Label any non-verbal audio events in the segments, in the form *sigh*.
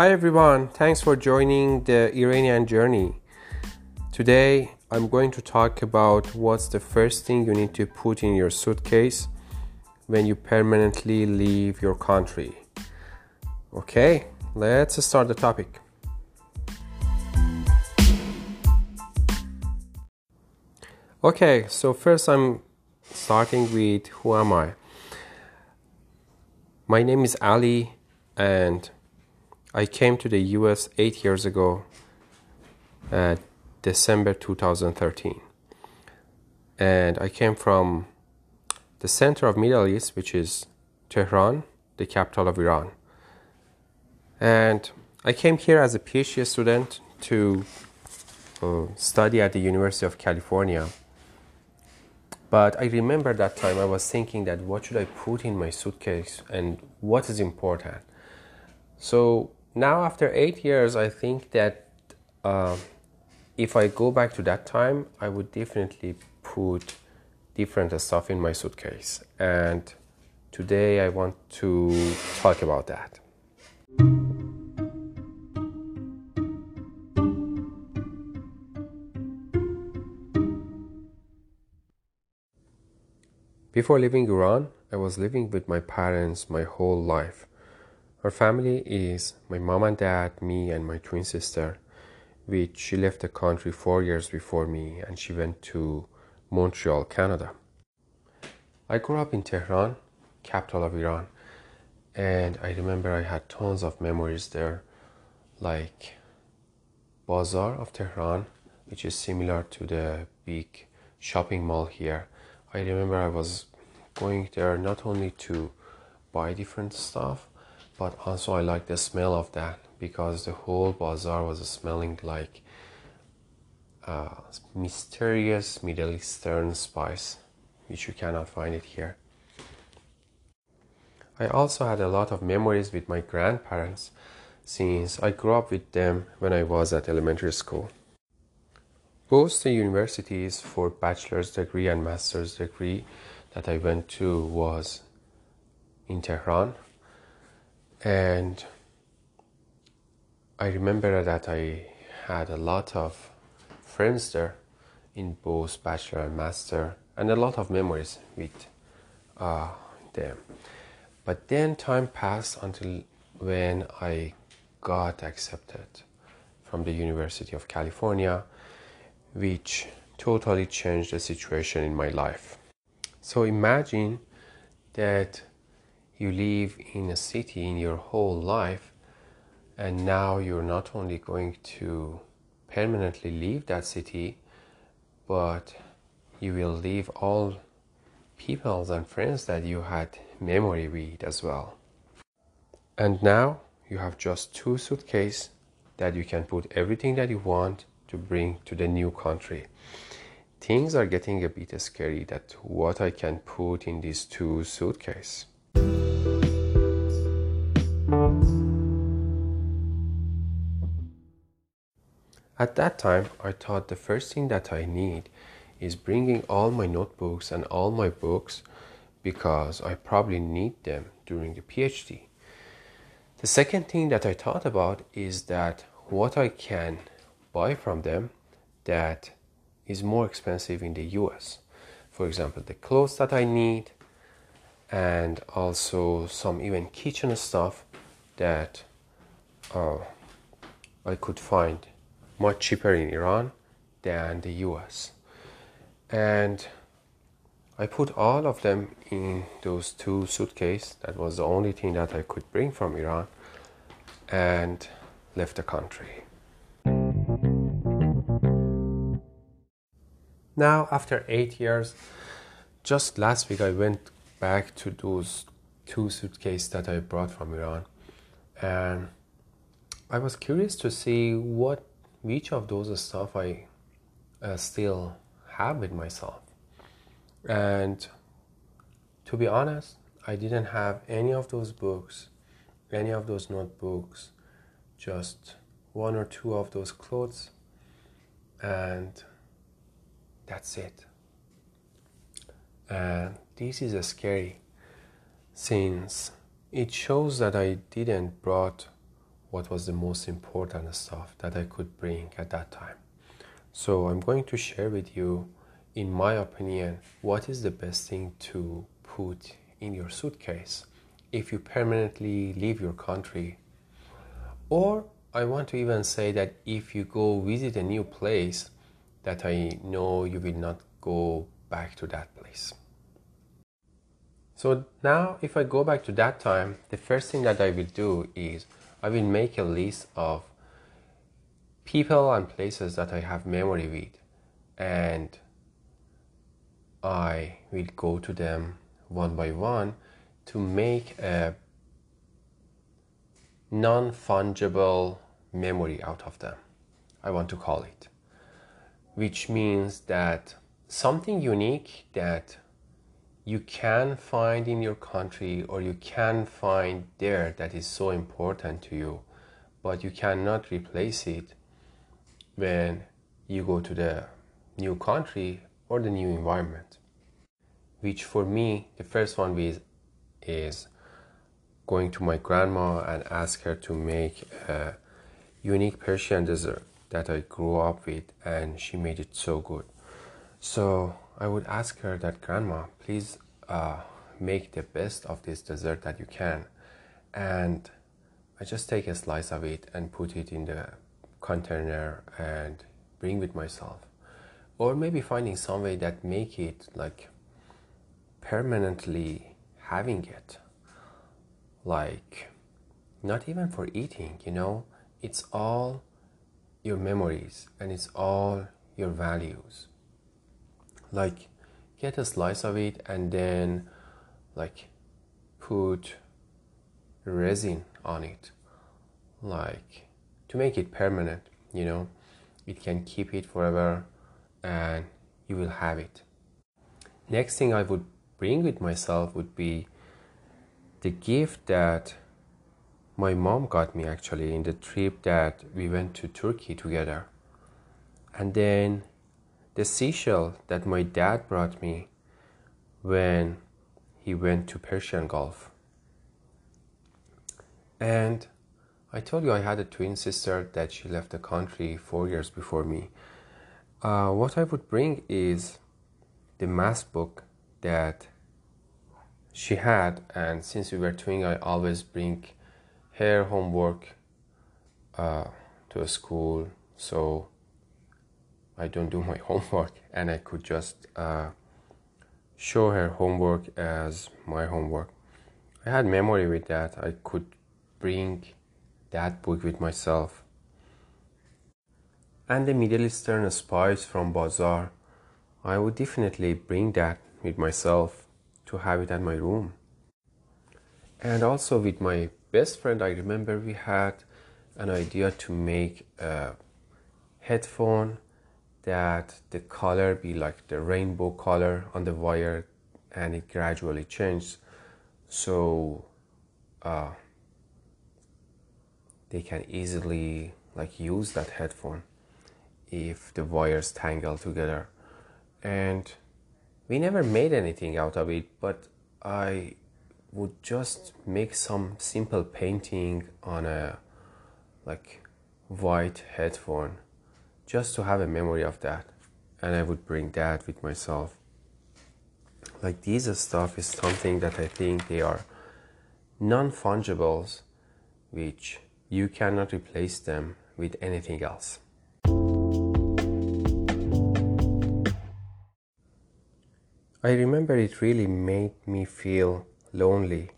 Hi everyone, thanks for joining the Iranian journey. Today I'm going to talk about what's the first thing you need to put in your suitcase when you permanently leave your country. Okay, let's start the topic. Okay, so first I'm starting with who am I? My name is Ali and I came to the US eight years ago, uh, December 2013. And I came from the center of Middle East, which is Tehran, the capital of Iran. And I came here as a PhD student to uh, study at the University of California. But I remember that time I was thinking that what should I put in my suitcase and what is important. So now after eight years i think that uh, if i go back to that time i would definitely put different stuff in my suitcase. And today i want to talk about that. Before leaving iran i was living with my parents my whole life our family is my mom and dad, me, and my twin sister, which she left the country four years before me and she went to Montreal, Canada. I grew up in Tehran, capital of Iran, and I remember I had tons of memories there, like Bazaar of Tehran, which is similar to the big shopping mall here. I remember I was going there not only to buy different stuff, but also I like the smell of that because the whole bazaar was smelling like uh, mysterious Middle Eastern spice, which you cannot find it here. I also had a lot of memories with my grandparents since I grew up with them when I was at elementary school. Both the universities for bachelor's degree and master's degree that I went to was in Tehran and I remember that I had a lot of friends there in both bachelor and master, and a lot of memories with uh, them. But then time passed until when I got accepted from the University of California, which totally changed the situation in my life. So imagine that you live in a city in your whole life and now you're not only going to permanently leave that city but you will leave all people and friends that you had memory with as well. And now you have just two suitcases that you can put everything that you want to bring to the new country. Things are getting a bit scary that what i can put in these two suitcases At that time, I thought the first thing that I need is bringing all my notebooks and all my books because I probably need them during the PhD. The second thing that I thought about is that what I can buy from them that is more expensive in the US. For example, the clothes that I need and also some even kitchen stuff that uh, I could find much cheaper in Iran than the US. And I put all of them in those two suitcases. That was the only thing that I could bring from Iran and left the country. Now, after eight years, just last week I went back to those two suitcases that I brought from Iran and I was curious to see what which of those stuff I uh, still have with myself. And to be honest, I didn't have any of those books, any of those notebooks, just one or two of those clothes, and that's it. And this is a scary since it shows that I didn't brought what was the most important stuff that I could bring at that time. So I'm going to share with you, in my opinion, what is the best thing to put in your suitcase if you permanently leave your country. Or I want to even say that if you go visit a new place, that I know you will not go back to that place. So now, if I go back to that time, the first thing that I will do is I will make a list of people and places that I have memory with, and I will go to them one by one to make a non fungible memory out of them. I want to call it, which means that something unique that you can find in your country or you can find there that is so important to you, but you cannot replace it when you go to the new country or the new environment. Which for me, the first one is, is going to my grandma and ask her to make a unique Persian dessert that I grew up with, and she made it so good. So I would ask her that, Grandma, please uh, make the best of this dessert that you can. And I just take a slice of it and put it in the container and bring with myself. Or maybe finding some way that make it like permanently having it. Like not even for eating, you know, it's all your memories and it's all your values like get a slice of it and then like put resin on it. Like to make it permanent you know it can keep it forever and you will have it. Next thing i would bring with myself would be the gift that my mom got me actually in the trip that we went to turkey together. And then the seashell that my dad brought me when he went to Persian Gulf. And I told you I had a twin sister that she left the country four years before me. Uh, what I would bring is the math book that she had, and since we were twin, I always bring her homework uh, to a school. So I don't do my *laughs* homework and I could just uh, show her homework as my homework. I had memory with that. I could bring that book with myself. And the Middle Eastern spice from Bazaar. I would definitely bring that with myself to have it at my room. And also with my best friend, I remember we had an idea to make a headphone that the color be like the rainbow color on the wire and it gradually changes. So uh, they can easily like use that headphone if the wires tangle together. And we never made anything out of it but i would just make some simple painting on a like white headphone just to have a memory of that and i would bring that with myself. Like these stuff is something that i think they are non-fungibles which you cannot replace them with anything else. I remember it really made me feel lonely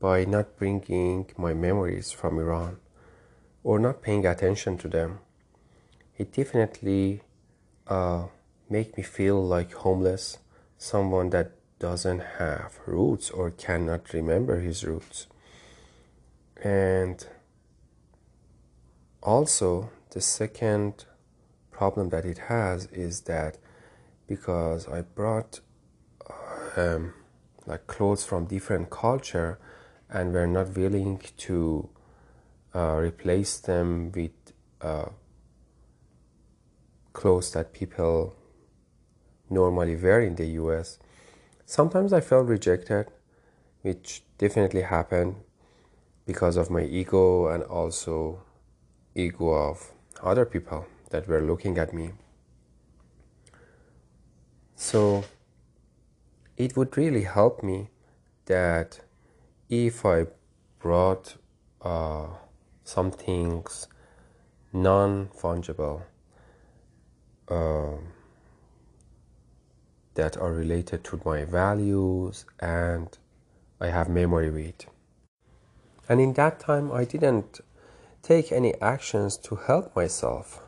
by not bringing my memories from iran or not paying attention to them it definitely uh, make me feel like homeless, someone that doesn't have roots or cannot remember his roots. And also, the second problem that it has is that because I brought um, like clothes from different culture and we're not willing to uh, replace them with uh, clothes that people normally wear in the US. Sometimes I felt rejected, which definitely happened. because of my ego and also ego of other people that were looking at me. So it would really help me that if I brought uh, some things non fungible uh, that are related to my values and I have memory with. And in that time, I didn't take any actions to help myself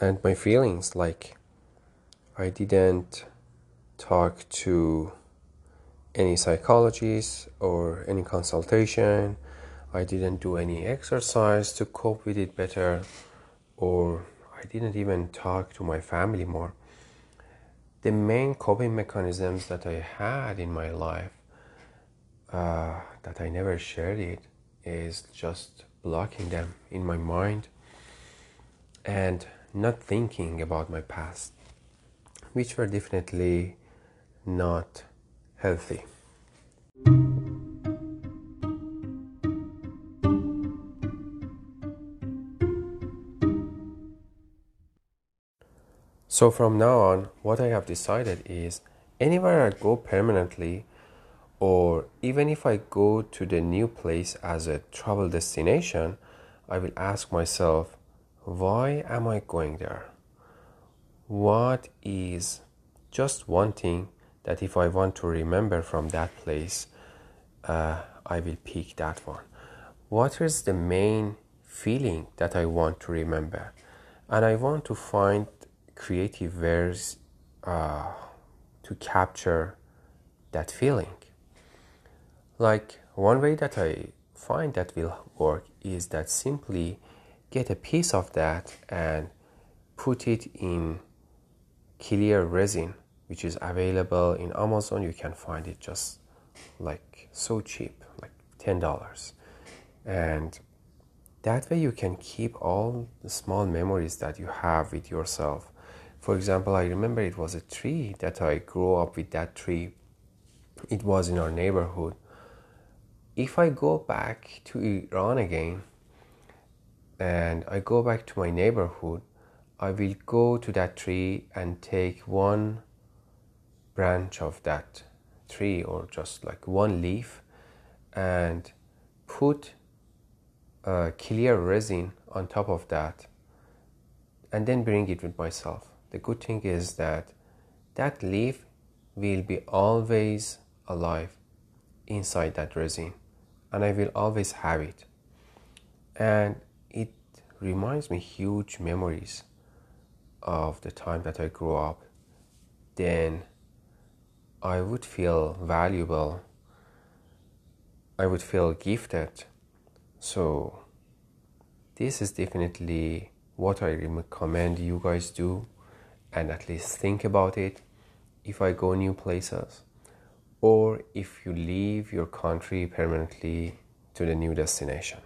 and my feelings. Like, I didn't talk to any psychologist or any consultation. I didn't do any exercise to cope with it better, or I didn't even talk to my family more. The main coping mechanisms that I had in my life uh, that I never shared it is just blocking them in my mind and not thinking about my past, which were definitely not healthy. So from now on, what I have decided is anywhere I go permanently, or even if I go to the new place as a travel destination, I will ask myself, why am I going there? What is just one thing that if I want to remember from that place, uh, I will pick that one. What is the main feeling that I want to remember? And I want to find creative ways uh, to capture that feeling. Like one way that I find that will work is that simply get a piece of that and put it in clear resin, which is available in Amazon. You can find it just like so cheap, like $10. And that way you can keep all the small memories that you have with yourself for example, I remember it was a tree that I grew up with that tree. It was in our neighborhood. If I go back to Iran again and I go back to my neighborhood, I will go to that tree and take one branch of that tree or just like one leaf and put clear resin on top of that and then bring it with myself the good thing is that that leaf will be always alive inside that resin and I will always have it. And it reminds me huge memories of the time that I grew up. Then I would feel valuable. I would feel gifted. So this is definitely what I recommend you guys do and at least think about it if I go new places or if you leave your country permanently to the new destination.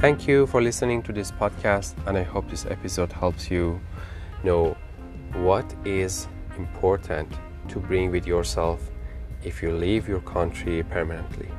Thank you for listening to this podcast, and I hope this episode helps you know what is important to bring with yourself if you leave your country permanently.